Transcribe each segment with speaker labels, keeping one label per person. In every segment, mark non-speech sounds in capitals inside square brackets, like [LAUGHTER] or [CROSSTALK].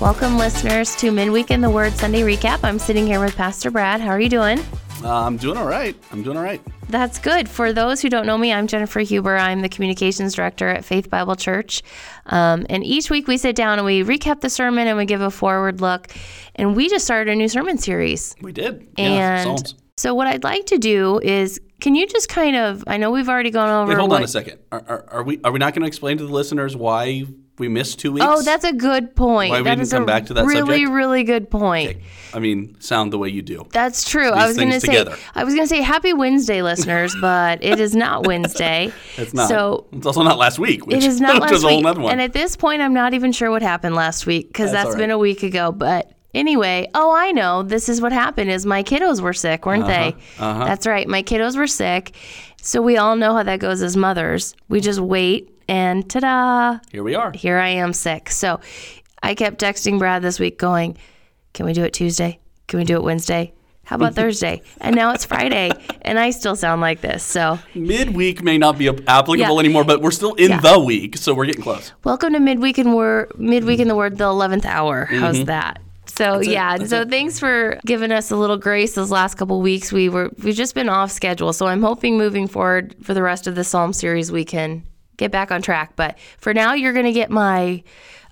Speaker 1: Welcome, listeners, to Midweek in the Word Sunday Recap. I'm sitting here with Pastor Brad. How are you doing?
Speaker 2: Uh, I'm doing all right. I'm doing all right.
Speaker 1: That's good. For those who don't know me, I'm Jennifer Huber. I'm the communications director at Faith Bible Church. Um, and each week we sit down and we recap the sermon and we give a forward look. And we just started a new sermon series.
Speaker 2: We did.
Speaker 1: And
Speaker 2: yeah,
Speaker 1: so, what I'd like to do is, can you just kind of? I know we've already gone over.
Speaker 2: Wait, hold
Speaker 1: what,
Speaker 2: on a second. Are, are, are we are we not going to explain to the listeners why we missed two weeks?
Speaker 1: Oh, that's a good point.
Speaker 2: Why we didn't come back to that
Speaker 1: really,
Speaker 2: subject?
Speaker 1: really good point.
Speaker 2: Okay. I mean, sound the way you do.
Speaker 1: That's true. I was going to say. I was going to say happy Wednesday listeners, [LAUGHS] but it is not Wednesday. [LAUGHS]
Speaker 2: It's not.
Speaker 1: So
Speaker 2: it's also not last week. Which
Speaker 1: it is not [LAUGHS] last
Speaker 2: is a whole
Speaker 1: week.
Speaker 2: one.
Speaker 1: And at this point I'm not even sure what happened last week cuz
Speaker 2: That's
Speaker 1: that's
Speaker 2: right.
Speaker 1: been a week ago, but Anyway, oh, I know. This is what happened is my kiddos were sick, weren't they?
Speaker 2: uh-huh.
Speaker 1: That's right. My kiddos were sick. So we all know how that goes as mothers. We just wait and ta-da,
Speaker 2: Here we are.
Speaker 1: here I am sick. So I kept texting Brad this week going, Can we do it Tuesday? Can we do it Wednesday? How about [LAUGHS] Thursday? And now it's Friday and I still sound like this. So
Speaker 2: Midweek may not be applicable
Speaker 1: Yeah.
Speaker 2: anymore, but we're still in
Speaker 1: Yeah.
Speaker 2: the week, so we're getting close.
Speaker 1: welcome to midweek in word midweek in the word the 11th hour. Mm-hmm. How's that? So yeah, so
Speaker 2: it.
Speaker 1: thanks for giving us a little grace those last couple weeks. We were we've just been off schedule, so I'm hoping moving forward for the rest of the Psalm series we can get back on track. But for now, you're going to get my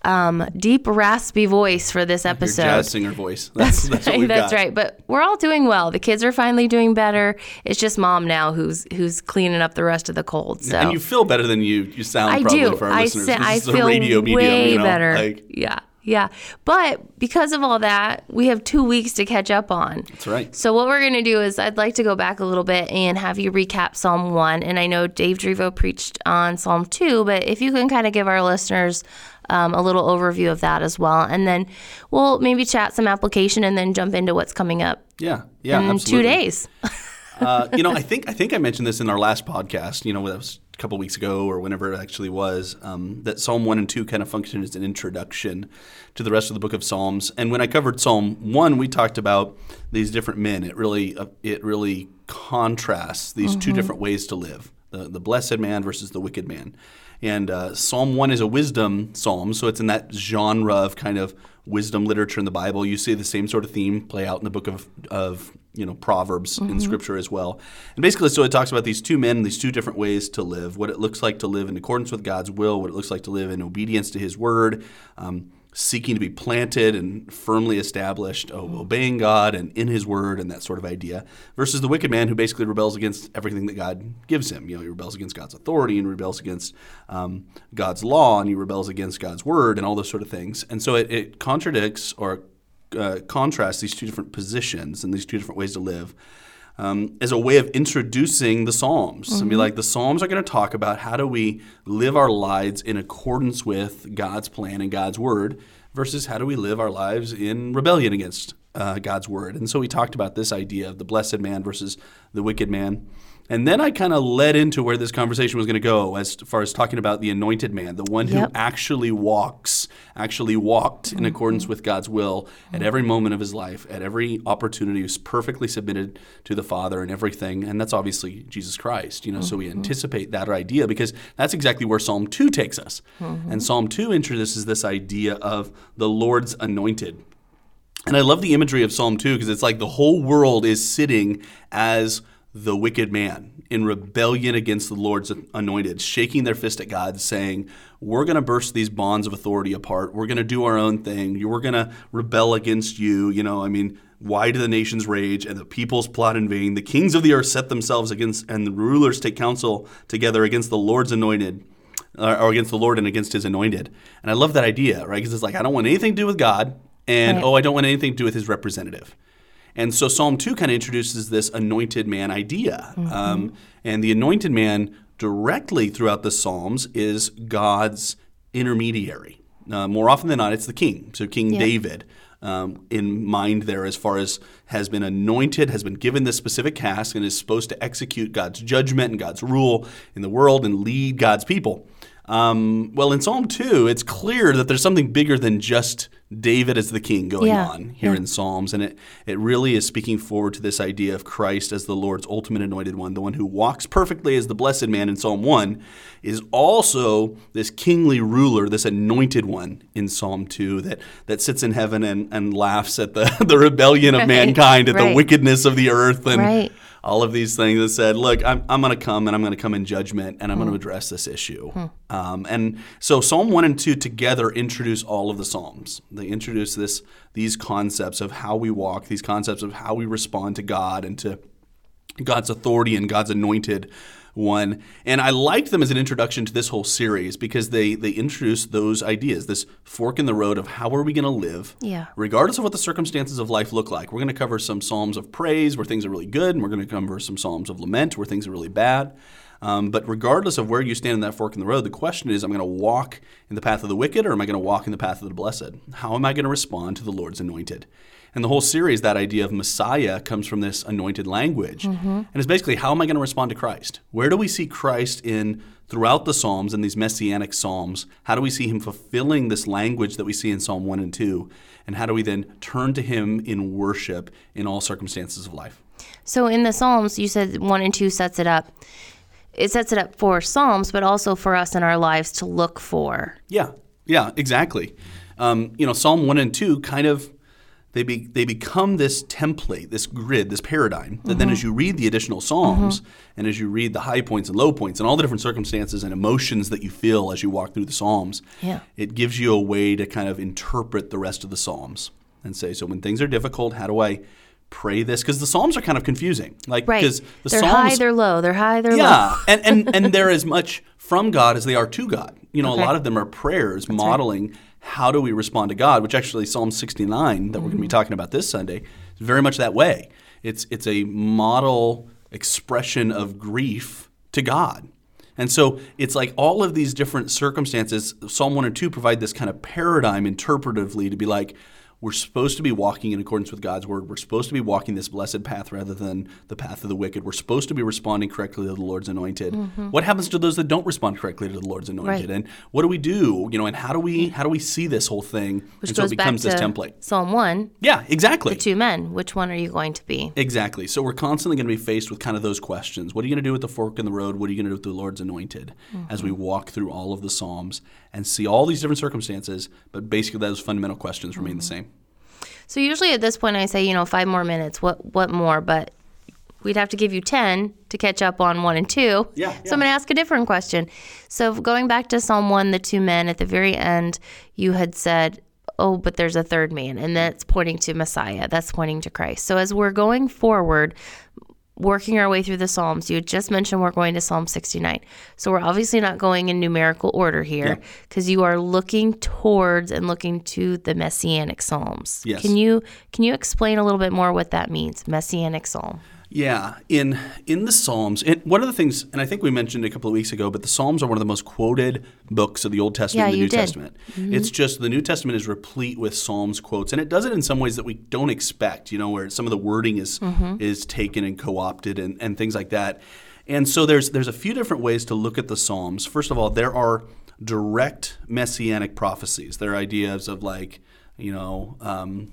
Speaker 1: um, deep raspy voice for this
Speaker 2: Your
Speaker 1: episode.
Speaker 2: jazz singer voice. [LAUGHS] That's, that's, what we've
Speaker 1: That's
Speaker 2: got.
Speaker 1: right. But we're all doing well. The kids are finally doing better. It's just mom now who's who's cleaning up the rest of the cold. So
Speaker 2: And you feel better than you you sound
Speaker 1: I
Speaker 2: probably
Speaker 1: do.
Speaker 2: for our
Speaker 1: I
Speaker 2: listeners.
Speaker 1: sa- I feel
Speaker 2: radio medium,
Speaker 1: way
Speaker 2: you know,
Speaker 1: better.
Speaker 2: Like,
Speaker 1: yeah, yeah. But because of all that, we have two weeks to catch up on.
Speaker 2: that's right.
Speaker 1: So what we're going to do is I'd like to go back a little bit and have you recap Psalm 1 and I know Dave Drivo preached on Psalm 2, but if you can kind of give our listeners um, a little overview of that as well and then we'll maybe chat some application and then jump into what's coming up
Speaker 2: Yeah, yeah,
Speaker 1: in
Speaker 2: absolutely.
Speaker 1: two days. [LAUGHS]
Speaker 2: uh, you know, I think I think I mentioned this in our last podcast. You know, that was a couple weeks ago or whenever it actually was. Um, that Psalm one and two kind of function as an introduction to the rest of the book of Psalms. And when I covered Psalm one, we talked about these different men. It really uh, it really contrasts these two different ways to live: the the blessed man versus the wicked man. And uh, Psalm one is a wisdom psalm, so it's in that genre of kind of wisdom literature in the Bible. You see the same sort of theme play out in the book of, of you know Proverbs in Scripture as well. And basically, so it talks about these two men, these two different ways to live, what it looks like to live in accordance with God's will, what it looks like to live in obedience to His word. Um, seeking to be planted and firmly established, obeying God and in His Word and that sort of idea, versus the wicked man who basically rebels against everything that God gives him. You know, he rebels against God's authority and rebels against um, God's law and he rebels against God's Word and all those sort of things. And so it, it contradicts or uh, contrasts these two different positions and these two different ways to live um, as a way of introducing the Psalms. And be like, the Psalms are going to talk about how do we live our lives in accordance with God's plan and God's word versus how do we live our lives in rebellion against uh, God's word. And so we talked about this idea of the blessed man versus the wicked man. And then I kind of led into where this conversation was going to go as far as talking about the anointed man, the one who
Speaker 1: Yep.
Speaker 2: actually walks, actually walked in accordance with God's will at every moment of his life, at every opportunity, was perfectly submitted to the Father and everything. And that's obviously Jesus Christ, you know, so we mm-hmm. anticipate that idea because that's exactly where Psalm 2 takes us. Mm-hmm. And Psalm 2 introduces this idea of the Lord's anointed. And I love the imagery of Psalm 2 because it's like the whole world is sitting as the wicked man in rebellion against the Lord's anointed, shaking their fist at God, saying, We're going to burst these bonds of authority apart. We're going to do our own thing. We're going to rebel against you. You know, I mean, why do the nations rage and the peoples plot in vain? The kings of the earth set themselves against, and the rulers take counsel together against the Lord's anointed uh, or against the Lord and against his anointed. And I love that idea, right? Because it's like, I don't want anything to do with God, and
Speaker 1: Right.
Speaker 2: oh, I don't want anything to do with his representative. And so Psalm 2 kind of introduces this anointed man idea. Um, and the anointed man directly throughout the Psalms is God's intermediary. Uh, more often than not, it's the king. So King
Speaker 1: Yeah.
Speaker 2: David um, in mind there as far as has been anointed, has been given this specific task, and is supposed to execute God's judgment and God's rule in the world and lead God's people. Um, well, in Psalm 2, it's clear that there's something bigger than just David as the king going
Speaker 1: Yeah,
Speaker 2: on here
Speaker 1: yeah.
Speaker 2: in Psalms. And it, it really is speaking forward to this idea of Christ as the Lord's ultimate anointed one, the one who walks perfectly as the blessed man in Psalm 1, is also this kingly ruler, this anointed one in Psalm 2 that, that sits in heaven and, and laughs at the, [LAUGHS] the rebellion of
Speaker 1: Right,
Speaker 2: mankind, at the wickedness of the earth, and
Speaker 1: Right.
Speaker 2: All of these things that said, look, I'm, I'm going to come and I'm going to come in judgment and I'm
Speaker 1: Hmm.
Speaker 2: going to address this issue. Um, and so Psalm 1 and 2 together introduce all of the Psalms. They introduce this these concepts of how we walk, these concepts of how we respond to God and to God's authority and God's anointed one. And I liked them as an introduction to this whole series because they they introduce those ideas, this fork in the road of how are we going to live,
Speaker 1: Yeah.
Speaker 2: regardless of what the circumstances of life look like. We're going to cover some psalms of praise where things are really good, and we're going to cover some psalms of lament where things are really bad. Um, but regardless of where you stand in that fork in the road, the question is: I'm going to walk in the path of the wicked, or am I going to walk in the path of the blessed? How am I going to respond to the Lord's anointed? And the whole series, that idea of Messiah, comes from this anointed language, and it's basically how am I going to respond to Christ? Where do we see Christ in throughout the Psalms and these messianic Psalms? How do we see him fulfilling this language that we see in Psalm one and two? And how do we then turn to him in worship in all circumstances of life?
Speaker 1: So in the Psalms, you said one and two sets it up. It sets it up for Psalms, but also for us in our lives to look for.
Speaker 2: Yeah, yeah, exactly. Um, you know, Psalm one and two kind of they be, they become this template, this grid, this paradigm. That then, mm-hmm. as you read the additional psalms, mm-hmm. and as you read the high points and low points, and all the different circumstances and emotions that you feel as you walk through the psalms,
Speaker 1: Yeah.
Speaker 2: it gives you a way to kind of interpret the rest of the psalms and say, so when things are difficult, how do I pray this? Because the psalms are kind of confusing, like
Speaker 1: Right.
Speaker 2: because the
Speaker 1: they're
Speaker 2: psalms
Speaker 1: high, they're low. They're high, they're low.
Speaker 2: yeah, and, and and [LAUGHS] they're as much from God as they are to God. You know,
Speaker 1: Okay.
Speaker 2: a lot of them are prayers modeling how do we respond to God, which actually Psalm 69 that we're going to be mm-hmm. talking about this Sunday is very much that way. It's it's a model expression of grief to God. And so it's like all of these different circumstances, Psalm 1 and 2 provide this kind of paradigm interpretively to be like, we're supposed to be walking in accordance with God's word. We're supposed to be walking this blessed path rather than the path of the wicked. We're supposed to be responding correctly to the Lord's anointed. What happens to those that don't respond correctly to the Lord's anointed?
Speaker 1: Mm-hmm. Right.
Speaker 2: And what do we do? You know, and how do we how do we see this whole thing?
Speaker 1: Which
Speaker 2: and so
Speaker 1: goes
Speaker 2: it becomes
Speaker 1: back
Speaker 2: this template.
Speaker 1: Psalm 1,
Speaker 2: Yeah, exactly.
Speaker 1: the two men. Which one are you going to be?
Speaker 2: Exactly. So we're constantly going to be faced with kind of those questions. What are you going to do with the fork in the road? What are you going to do with the Lord's anointed as we walk through all of the Psalms and see all these different circumstances, but basically those fundamental questions remain the same.
Speaker 1: So usually at this point I say, you know, five more minutes. What what more? But we'd have to give you 10 to catch up on 1 and 2.
Speaker 2: Yeah,
Speaker 1: So. I'm going to ask a different question. So going back to Psalm 1, the two men at the very end, you had said, "Oh, but there's a third man." And that's pointing to Messiah. That's pointing to Christ. So as we're going forward, working our way through the Psalms, you had just mentioned we're going to Psalm 69. So we're obviously not going in numerical order here because you are looking towards and looking to the messianic psalms.
Speaker 2: Yes.
Speaker 1: Can you can you explain a little bit more what that means? Messianic psalm.
Speaker 2: Yeah, in in the Psalms, and one of the things, and I think we mentioned a couple of weeks ago, but the Psalms are one of the most quoted books of the Old Testament
Speaker 1: Yeah,
Speaker 2: and the New
Speaker 1: did.
Speaker 2: Testament. It's just the New Testament is replete with Psalms quotes, and it does it in some ways that we don't expect. You know, where some of the wording is is taken and co-opted and, and things like that. And so there's there's a few different ways to look at the Psalms. First of all, there are direct messianic prophecies. There are ideas of like, you know. Um,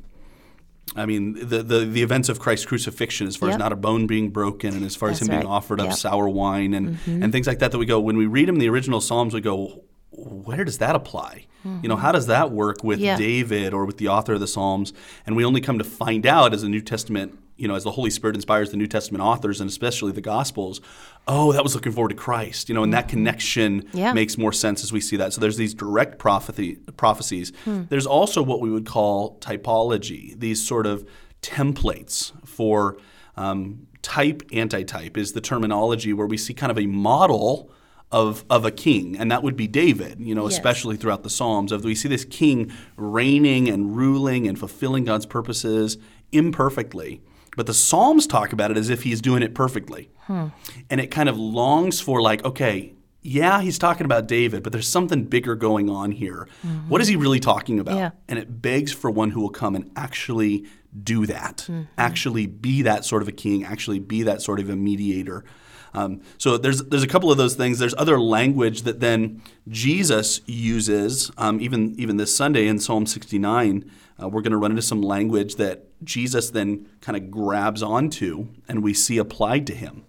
Speaker 2: I mean, the, the, the events of Christ's crucifixion, as far as not a bone being broken, and as far as
Speaker 1: That's
Speaker 2: him being
Speaker 1: right.
Speaker 2: offered up sour wine and, mm-hmm. and things like that, that we go, when we read them the original Psalms, we go, where does that apply? You know, mm-hmm. how does that work with
Speaker 1: Yeah.
Speaker 2: David or with the author of the Psalms? And we only come to find out as the New Testament, you know, as the Holy Spirit inspires the New Testament authors and especially the Gospels, oh, that was looking forward to Christ, you know, and that connection
Speaker 1: Yeah.
Speaker 2: makes more sense as we see that. So there's these direct prophecy, prophecies.
Speaker 1: Hmm.
Speaker 2: There's also what we would call typology, these sort of templates for um, type, antitype is the terminology where we see kind of a model of, of a king, and that would be David, you know,
Speaker 1: Yes.
Speaker 2: especially throughout the Psalms. Of we see this king reigning and ruling and fulfilling God's purposes imperfectly. But the Psalms talk about it as if he's doing it perfectly. And it kind of longs for, like, okay, yeah, he's talking about David, but there's something bigger going on here. What is he really talking about?
Speaker 1: Yeah.
Speaker 2: And it begs for one who will come and actually do that, actually be that sort of a king, actually be that sort of a mediator. Um, so there's there's a couple of those things. There's other language that then Jesus uses, um, even even this Sunday in Psalm 69. Uh, we're going to run into some language that Jesus then kind of grabs onto, and we see applied to him.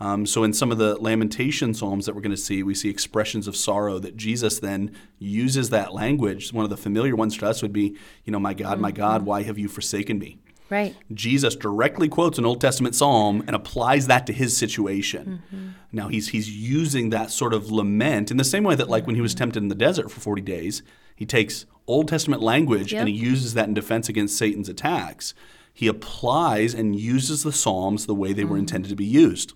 Speaker 2: Um, so in some of the lamentation psalms that we're going to see, we see expressions of sorrow that Jesus then uses that language. One of the familiar ones to us would be, you know, my God, my God, why have you forsaken me?
Speaker 1: Right.
Speaker 2: Jesus directly quotes an Old Testament psalm and applies that to his situation. Mm-hmm. Now he's he's using that sort of lament in the same way that like when he was tempted in the desert for 40 days, he takes Old Testament language yep. and he uses that in defense against Satan's attacks. He applies and uses the psalms the way they mm-hmm. were intended to be used.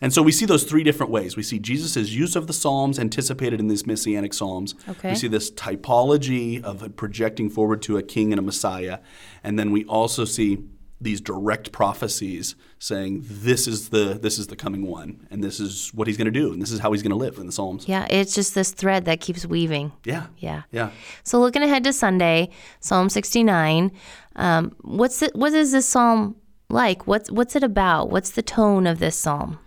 Speaker 2: And so we see those three different ways. We see Jesus' use of the Psalms anticipated in these messianic Psalms. Okay. We see this typology of projecting forward to a king and a Messiah. And then we also see these direct prophecies saying this is the this is the coming one and this is what he's going to do and this is how he's going to live in the psalms.
Speaker 1: Yeah it's just this thread that keeps weaving.
Speaker 2: Yeah.
Speaker 1: Yeah.
Speaker 2: Yeah.
Speaker 1: So looking ahead to sunday psalm 69 um, what's it what is this psalm like? What's what's it about? What's the tone of this psalm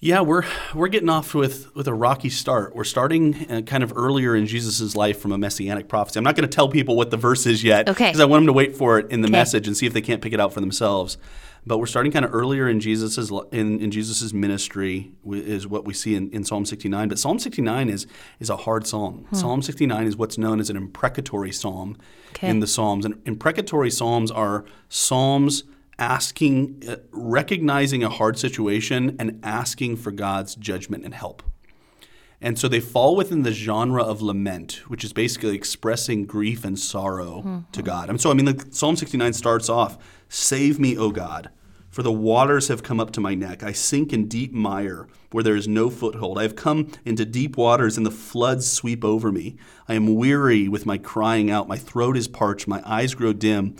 Speaker 2: yeah, we're we're getting off with with a rocky start. We're starting uh, kind of earlier in Jesus' life from a messianic prophecy. I'm not going to tell people what the verse is yet,
Speaker 1: okay?
Speaker 2: Because I want them to wait for it in the okay. message and see if they can't pick it out for themselves. But we're starting kind of earlier in Jesus's in, in Jesus's ministry is what we see in, in Psalm 69. But Psalm 69 is is a hard psalm. Hmm. Psalm 69 is what's known as an imprecatory psalm okay. in the Psalms, and imprecatory psalms are psalms asking, uh, recognizing a hard situation and asking for God's judgment and help. And so they fall within the genre of lament, which is basically expressing grief and sorrow mm-hmm. to God. And so, I mean, the, Psalm 69 starts off Save me, O God, for the waters have come up to my neck. I sink in deep mire where there is no foothold. I have come into deep waters, and the floods sweep over me. I am weary with my crying out. My throat is parched. My eyes grow dim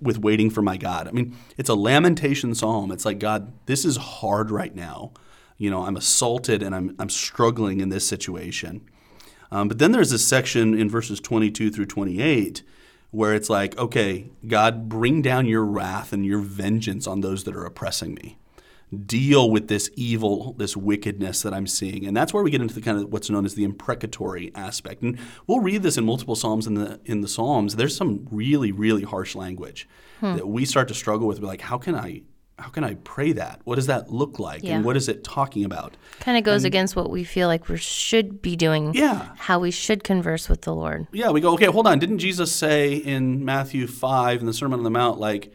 Speaker 2: with waiting for my God. I mean, it's a lamentation psalm. It's like, God, this is hard right now. You know, I'm assaulted and I'm, I'm struggling in this situation. Um, but then there's this section in verses 22 through 28 where it's like, okay, God, bring down your wrath and your vengeance on those that are oppressing me deal with this evil, this wickedness that I'm seeing. And that's where we get into the kind of what's known as the imprecatory aspect. And we'll read this in multiple psalms in the in the psalms. There's some really really harsh language hmm. that we start to struggle with. We're like, how can I how can I pray that? What does that look like? Yeah. And what is it talking about?
Speaker 1: Kind of goes and, against what we feel like we should be doing.
Speaker 2: Yeah.
Speaker 1: How we should converse with the Lord.
Speaker 2: Yeah, we go, okay, hold on. Didn't Jesus say in Matthew 5 in the Sermon on the Mount, like,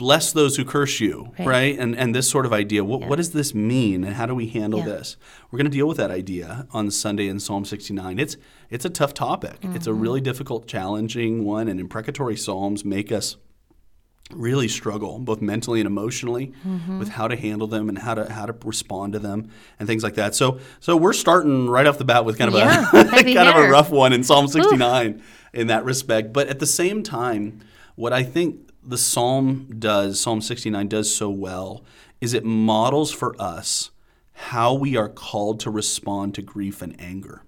Speaker 2: bless those who curse you, right? right? And and this sort of idea. What, yeah. what does this mean, and how do we handle yeah. this? We're going to deal with that idea on Sunday in Psalm 69. It's it's a tough topic. Mm-hmm. It's a really difficult, challenging one, and imprecatory psalms make us really struggle both mentally and emotionally mm-hmm. with how to handle them and how to how to respond to them and things like that. So so we're starting right off the bat with kind of yeah, [LAUGHS] a kind hitter. of a rough one in Psalm 69 Oof. in that respect. But at the same time, what I think the psalm does, Psalm 69 does so well, is it models for us how we are called to respond to grief and anger.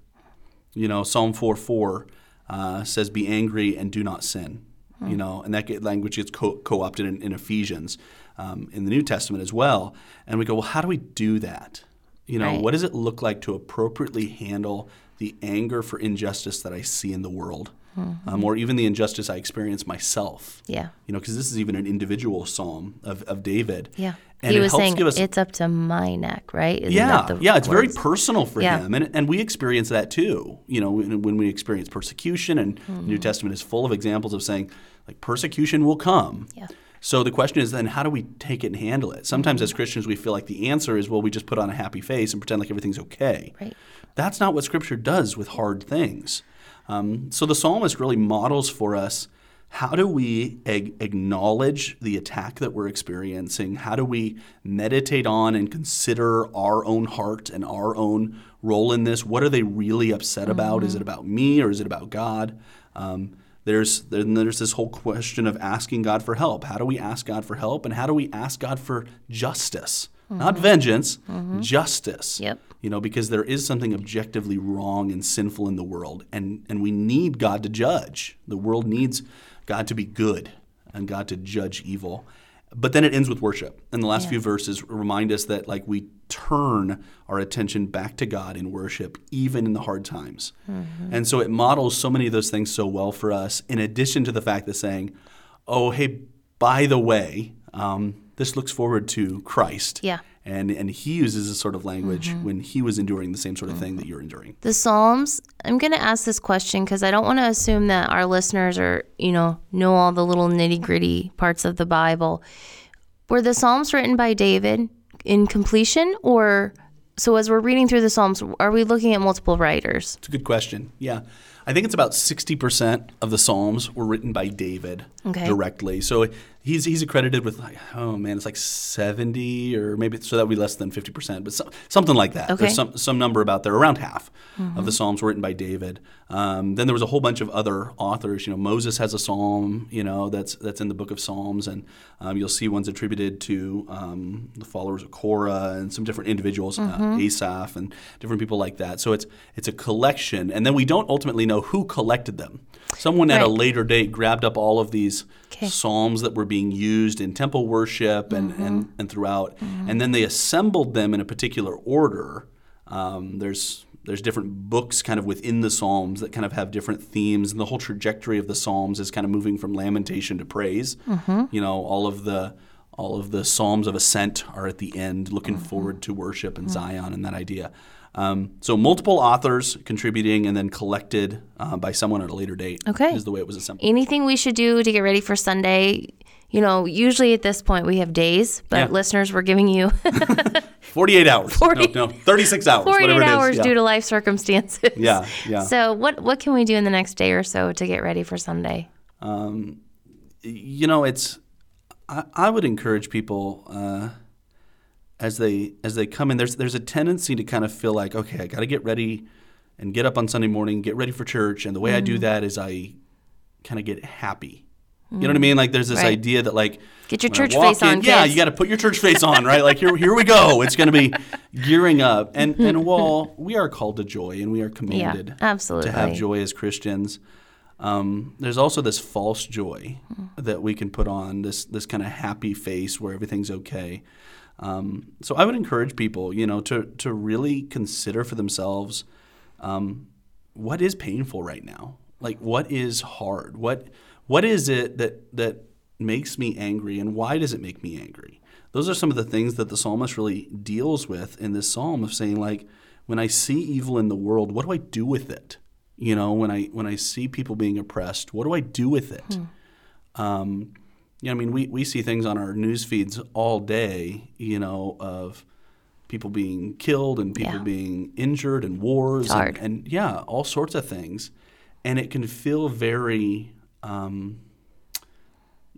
Speaker 2: You know, Psalm 4 4 uh, says, Be angry and do not sin. Hmm. You know, and that language gets co opted in, in, Ephesians um, in the New Testament as well. And we go, Well, how do we do that? You know, right. what does it look like to appropriately handle the anger for injustice that I see in the world? Mm-hmm. um, or even the injustice I experience myself.
Speaker 1: Yeah.
Speaker 2: You know, because this is even an individual psalm of, of David.
Speaker 1: Yeah. And he was saying us, it's up to my neck, right?
Speaker 2: Isn't yeah, yeah, it's words? very personal for yeah. him, and and we experience that too. You know, when, when we experience persecution, and mm-hmm. New Testament is full of examples of saying like persecution will come.
Speaker 1: Yeah.
Speaker 2: So the question is then how do we take it and handle it? Sometimes mm-hmm. as Christians we feel like the answer is well we just put on a happy face and pretend like everything's okay.
Speaker 1: Right.
Speaker 2: That's not what Scripture does with hard things. Um, so the psalmist really models for us how do we ag- acknowledge the attack that we're experiencing? How do we meditate on and consider our own heart and our own role in this? What are they really upset mm-hmm. about? Is it about me or is it about God? Um, there's then there's this whole question of asking God for help. How do we ask God for help, and how do we ask God for justice? Mm-hmm. Not vengeance, mm-hmm. justice.
Speaker 1: Yep
Speaker 2: you know, because there is something objectively wrong and sinful in the world, and, and we need God to judge. The world needs God to be good and God to judge evil. But then it ends with worship. And the last
Speaker 1: Yeah.
Speaker 2: few verses remind us that like we turn our attention back to God in worship even in the hard times.
Speaker 1: Mm-hmm.
Speaker 2: And so it models so many of those things so well for us in addition to the fact that saying, "Oh, hey, by the way, um, this looks forward to Christ."
Speaker 1: Yeah.
Speaker 2: And and he uses this sort of language
Speaker 1: Mm-hmm.
Speaker 2: when he was enduring the same sort of thing that you're enduring.
Speaker 1: The Psalms, I'm going to ask this question because I don't want to assume that our listeners are, you know, know all the little nitty gritty parts of the Bible. Were the Psalms written by David in completion or so as we're reading through the Psalms, are we looking at multiple writers?
Speaker 2: It's a good question. Yeah. I think it's about 60% of the Psalms were written by David
Speaker 1: Okay.
Speaker 2: directly. So he's he's accredited with like oh man, it's like 70 or maybe so that would be less than 50%, but some, something like that.
Speaker 1: Okay. Mm-hmm.
Speaker 2: There's some some number about there around half of the Psalms were written by David. Um, then there was a whole bunch of other authors, you know, Moses has a psalm, you know, that's that's in the book of Psalms and um, you'll see ones attributed to um, the followers of Korah and some different individuals,
Speaker 1: Mm-hmm.
Speaker 2: uh, Asaph and different people like that. So it's it's a collection, and then we don't ultimately know who collected them. Someone at a later date grabbed up all of these
Speaker 1: Okay.
Speaker 2: psalms that were being used in temple worship and,
Speaker 1: Mm-hmm.
Speaker 2: and, and throughout, and then they assembled them in a particular order. Um, there's there's different books kind of within the psalms that kind of have different themes, and the whole trajectory of the psalms is kind of moving from lamentation to praise.
Speaker 1: Mm-hmm.
Speaker 2: You know, all of the all of the psalms of ascent are at the end, looking
Speaker 1: Mm-hmm.
Speaker 2: forward to worship and Zion and that idea. Um, so multiple authors contributing and then collected uh, by someone at a later date.
Speaker 1: Okay.
Speaker 2: is the way it was assembled.
Speaker 1: Anything we should do to get ready for Sunday? You know, usually at this point we have days, but
Speaker 2: Yeah.
Speaker 1: listeners, we're giving you [LAUGHS]
Speaker 2: 48 hours.
Speaker 1: 40
Speaker 2: no, no, 36 hours.
Speaker 1: 48
Speaker 2: whatever it is.
Speaker 1: hours
Speaker 2: yeah.
Speaker 1: due to life circumstances.
Speaker 2: Yeah, yeah.
Speaker 1: So, what what can we do in the next day or so to get ready for Sunday?
Speaker 2: Um, you know, it's. I, I would encourage people uh, as they as they come in. There's there's a tendency to kind of feel like, okay, I got to get ready and get up on Sunday morning, get ready for church, and the way I
Speaker 1: Mm.
Speaker 2: do that is I kind of get happy. You know what I mean? Like there's this
Speaker 1: Right.
Speaker 2: idea that like
Speaker 1: Get your church face on,
Speaker 2: Yeah,
Speaker 1: kids.
Speaker 2: you got to put your church face on, right? Like here, here we go. It's going to be [LAUGHS] gearing up. And [LAUGHS] and while we are called to joy and we are commanded
Speaker 1: absolutely.
Speaker 2: to have joy as Christians, um, there's also this false joy that we can put on this this kind of happy face where everything's okay. Um, so I would encourage people, you know, to to really consider for themselves um, what is painful right now. Like what is hard? What what is it that that makes me angry, and why does it make me angry? Those are some of the things that the psalmist really deals with in this psalm of saying like, when I see evil in the world, what do I do with it? You know, when I when I see people being oppressed, what do I do with it? Um, you know, I mean, we, we see things on our news feeds all day, you know, of people being killed and people
Speaker 1: Yeah.
Speaker 2: being injured and wars and, and yeah, all sorts of things. And it can feel very, um,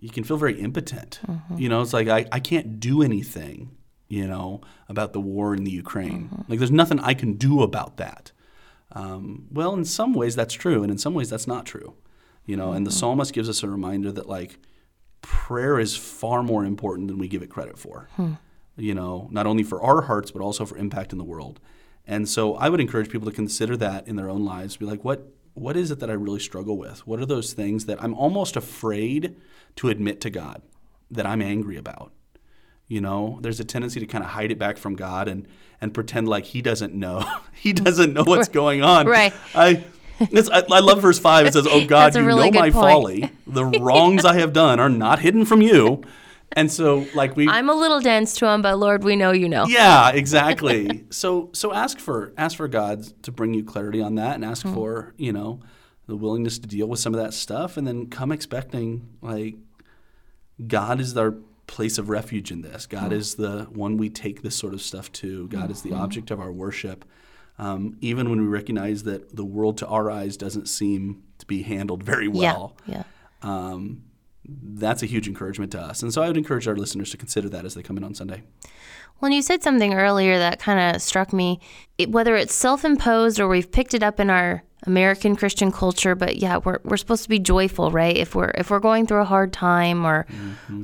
Speaker 2: you can feel very impotent. You know, it's like I, I can't do anything, you know, about the war in the Ukraine. Like there's nothing I can do about that. Um, well, in some ways that's true, and in some ways that's not true. You know, and the psalmist gives us a reminder that like prayer is far more important than we give it credit for. Hmm. You know, not only for our hearts but also for impact in the world. And so I would encourage people to consider that in their own lives. Be like, what what is it that I really struggle with? What are those things that I'm almost afraid to admit to God that I'm angry about? You know, there's a tendency to kind of hide it back from God and and pretend like He doesn't know. [LAUGHS] he doesn't know what's going on.
Speaker 1: Right.
Speaker 2: I. [LAUGHS] I, I love verse five. It says, "Oh God, you
Speaker 1: really
Speaker 2: know my
Speaker 1: point.
Speaker 2: folly. [LAUGHS] The wrongs I have done are not hidden from you." And so, like we,
Speaker 1: I'm a little dense to him, but Lord, we know you know.
Speaker 2: yeah, [LAUGHS] exactly. so so ask for ask for God to bring you clarity on that, and ask hmm. for you know the willingness to deal with some of that stuff, and then come expecting like God is our place of refuge in this. God hmm. is the one we take this sort of stuff to. God is the mm-hmm. object of our worship. Um, even when we recognize that the world to our eyes doesn't seem to be handled very well,
Speaker 1: Yeah.
Speaker 2: um, that's a huge encouragement to us. And so I would encourage our listeners to consider that as they come in on Sunday.
Speaker 1: Well, and you said something earlier that kind of struck me. It, whether it's self-imposed or we've picked it up in our American Christian culture, but yeah, we're, we're supposed to be joyful, right? If we're if we're going through a hard time or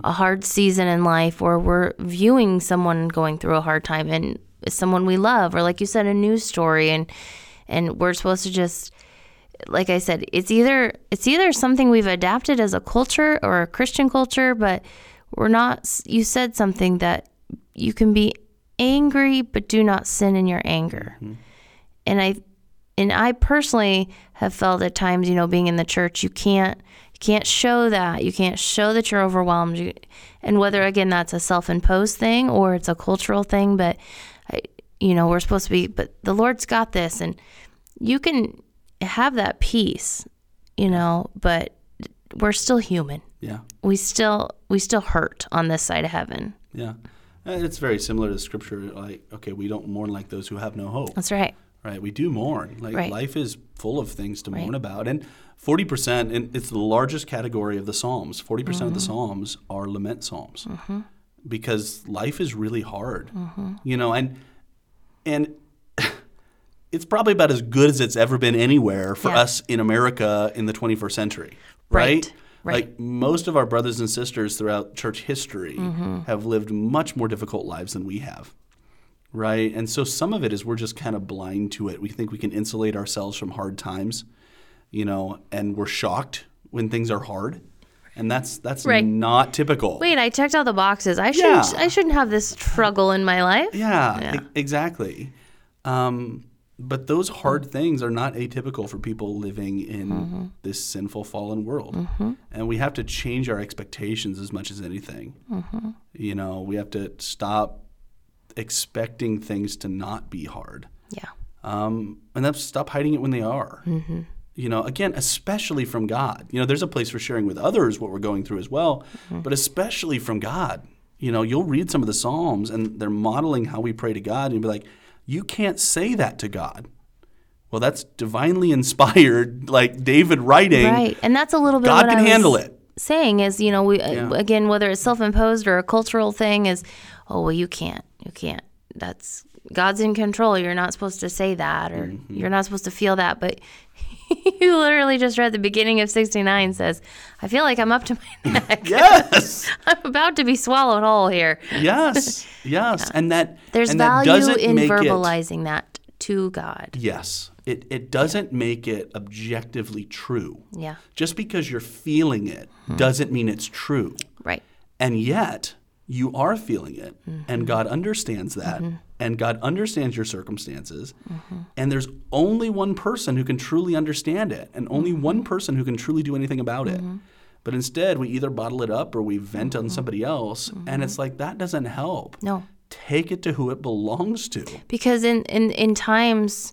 Speaker 1: a hard season in life, or we're viewing someone going through a hard time and someone we love, or like you said, a news story, and and we're supposed to just like I said, it's either it's either something we've adapted as a culture or a Christian culture, but we're not you said something that you can be angry but do not sin in your anger. Mm-hmm. And I and I personally have felt at times, you know, being in the church, you can't you can't show that. You can't show that you're overwhelmed. You, and whether again that's a self-imposed thing or it's a cultural thing, but you know, we're supposed to be but the Lord's got this and you can have that peace, you know, but we're still human.
Speaker 2: Yeah.
Speaker 1: We still we still hurt on this side of heaven.
Speaker 2: Yeah. It's very similar to scripture. Like, okay, we don't mourn like those who have no hope.
Speaker 1: That's right.
Speaker 2: Right. We do mourn. Like
Speaker 1: Right.
Speaker 2: life is full of things to
Speaker 1: Right.
Speaker 2: mourn about. And 40%, and it's the largest category of the Psalms. 40%
Speaker 1: Mm-hmm.
Speaker 2: of the Psalms are lament Psalms. Because life is really hard.
Speaker 1: Mm-hmm.
Speaker 2: You know, and and [LAUGHS] it's probably about as good as it's ever been anywhere for
Speaker 1: Yeah.
Speaker 2: us in America in the 21st century.
Speaker 1: Right.
Speaker 2: Right?
Speaker 1: Right.
Speaker 2: Like most of our brothers and sisters throughout church history
Speaker 1: Mm-hmm.
Speaker 2: have lived much more difficult lives than we have right? And so some of it is we're just kind of blind to it. We think we can insulate ourselves from hard times, you know, and we're shocked when things are hard, and that's that's
Speaker 1: Right.
Speaker 2: not typical.
Speaker 1: Wait, I checked all the boxes. I shouldn't
Speaker 2: Yeah.
Speaker 1: I shouldn't have this struggle in my life.
Speaker 2: Yeah,
Speaker 1: Yeah.
Speaker 2: e- exactly. Um, but those hard things are not atypical for people living in
Speaker 1: Mm-hmm.
Speaker 2: this sinful, fallen world, and we have to change our expectations as much as anything.
Speaker 1: Mm-hmm.
Speaker 2: You know, we have to stop expecting things to not be hard.
Speaker 1: Yeah.
Speaker 2: um, and that's stop hiding it when they are. You know, again, especially from God. You know, there's a place for sharing with others what we're going through as well,
Speaker 1: Mm-hmm.
Speaker 2: but especially from God. You know, you'll read some of the Psalms and they're modeling how we pray to God, and you'll be like, you can't say that to God. Well, that's divinely [LAUGHS] inspired, like David writing.
Speaker 1: Right. And that's a little bit
Speaker 2: God
Speaker 1: what
Speaker 2: can handle it.
Speaker 1: saying is, you know, we uh,
Speaker 2: Yeah.
Speaker 1: again whether it's self-imposed or a cultural thing is, oh, well you can't. You can't. That's God's in control. You're not supposed to say that or
Speaker 2: Mm-hmm.
Speaker 1: you're not supposed to feel that, but [LAUGHS] you literally just read the beginning of 69 says, I feel like I'm up to my [LAUGHS] neck.
Speaker 2: Yes. [LAUGHS]
Speaker 1: I'm about to be swallowed whole here.
Speaker 2: yes. Yes. And that
Speaker 1: There's
Speaker 2: and
Speaker 1: value
Speaker 2: doesn't
Speaker 1: in
Speaker 2: make it-
Speaker 1: verbalizing that to God.
Speaker 2: Yes. It, it doesn't make it objectively true.
Speaker 1: Yeah.
Speaker 2: Just because you're feeling it hmm. doesn't mean it's true.
Speaker 1: Right.
Speaker 2: And yet, you are feeling it, and mm-hmm. God understands that, mm-hmm. And God understands your circumstances. Mm-hmm. And there's only one person who can truly understand it, and only mm-hmm. one person who can truly do anything about it. Mm-hmm. But instead, we either bottle it up or we vent on somebody else, and it's like that doesn't help.
Speaker 1: No.
Speaker 2: Take it to who it belongs to.
Speaker 1: because in in in times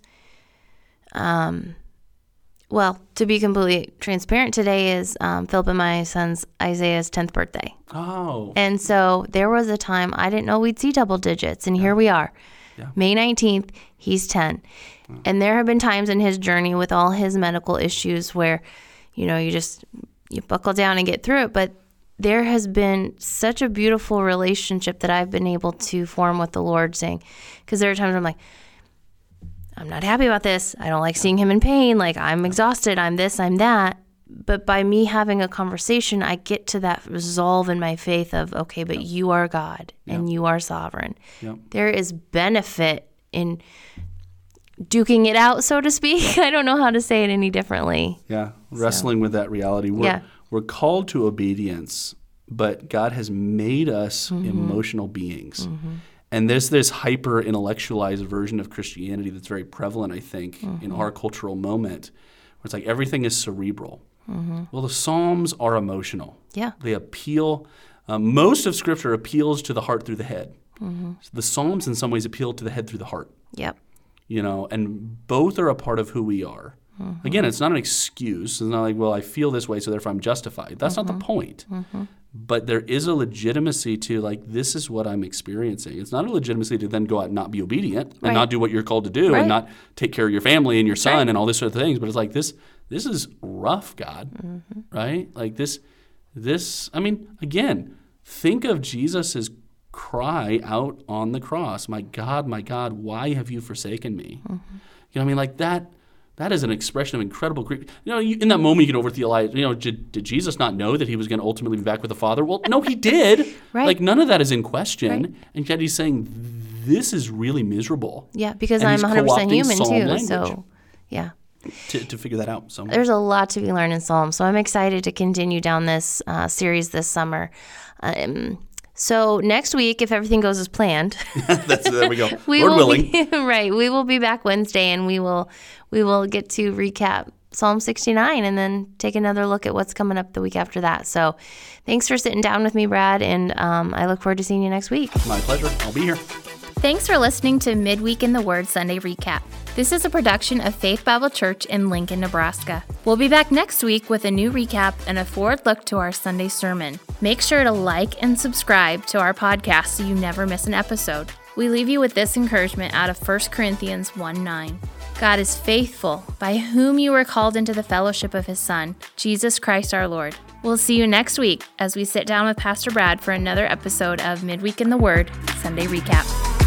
Speaker 1: um well to be completely transparent today is um, philip and my son's isaiah's 10th birthday.
Speaker 2: Oh,
Speaker 1: and so there was a time i didn't know we'd see double digits and here we are
Speaker 2: Yeah.
Speaker 1: may 19th he's 10 and there have been times in his journey with all his medical issues where you know you just you buckle down and get through it but there has been such a beautiful relationship that I've been able to form with the Lord, saying, because there are times I'm like, I'm not happy about this. I don't like seeing him in pain. Like, I'm exhausted. I'm this, I'm that. But by me having a conversation, I get to that resolve in my faith of, okay, but you are God and you are sovereign.
Speaker 2: Yep.
Speaker 1: There is benefit in duking it out, so to speak. [LAUGHS] I don't know how to say it any differently.
Speaker 2: Yeah, wrestling with that reality. We're,
Speaker 1: Yeah.
Speaker 2: we're called to obedience, but God has made us
Speaker 1: Mm-hmm.
Speaker 2: emotional beings. And there's this hyper intellectualized version of Christianity that's very prevalent, I think, in
Speaker 1: Mm-hmm.
Speaker 2: our cultural moment, where it's like everything is cerebral.
Speaker 1: Mm-hmm.
Speaker 2: Well, the Psalms are emotional.
Speaker 1: Yeah.
Speaker 2: They appeal, um, most of Scripture appeals to the heart through the head.
Speaker 1: Mm-hmm.
Speaker 2: The Psalms, in some ways, appeal to the head through the heart
Speaker 1: Yep.
Speaker 2: you know, and both are a part of who we are. Mm-hmm. Again, it's not an excuse. It's not like, well, I feel this way, so therefore I'm justified. That's not the mm-hmm. point. Mm-hmm. But there is a legitimacy to, like, this is what I'm experiencing. It's not a legitimacy to then go out and not be obedient and
Speaker 1: Right.
Speaker 2: not do what you're called to do
Speaker 1: Right.
Speaker 2: and not take care of your family and your son
Speaker 1: right.
Speaker 2: and all this sort of things. But it's like, this, this is rough, God, right? Like, this, this, I mean, again, think of Jesus's cry out on the cross my god my god why have you forsaken me you know what i mean like that that is an expression of incredible grief you know you, in that moment you can over theologize you know did, did jesus not know that he was going to ultimately be back with the father well no he did [LAUGHS]
Speaker 1: Right.
Speaker 2: like none of that is in question
Speaker 1: Right.
Speaker 2: and yet he's saying this is really miserable
Speaker 1: Yeah, because
Speaker 2: And
Speaker 1: I'm 100% human
Speaker 2: psalm
Speaker 1: too. So, yeah.
Speaker 2: to, to figure that out. So
Speaker 3: there's a lot to be learned in Psalms. So I'm excited to continue down this uh, series this summer. Um, so next week, if everything goes as planned, [LAUGHS]
Speaker 2: that's there we go. [LAUGHS]
Speaker 3: we
Speaker 2: Lord
Speaker 3: will
Speaker 2: willing.
Speaker 3: Be, [LAUGHS] right, we will be back Wednesday, and we will we will get to recap Psalm 69 and then take another look at what's coming up the week after that. So, thanks for sitting down with me, Brad, and um, I look forward to seeing you next week.
Speaker 2: My pleasure. I'll be here.
Speaker 1: Thanks for listening to Midweek in the Word Sunday Recap. This is a production of Faith Bible Church in Lincoln, Nebraska. We'll be back next week with a new recap and a forward look to our Sunday sermon. Make sure to like and subscribe to our podcast so you never miss an episode. We leave you with this encouragement out of 1 Corinthians 1 9. God is faithful, by whom you were called into the fellowship of his Son, Jesus Christ our Lord. We'll see you next week as we sit down with Pastor Brad for another episode of Midweek in the Word Sunday Recap.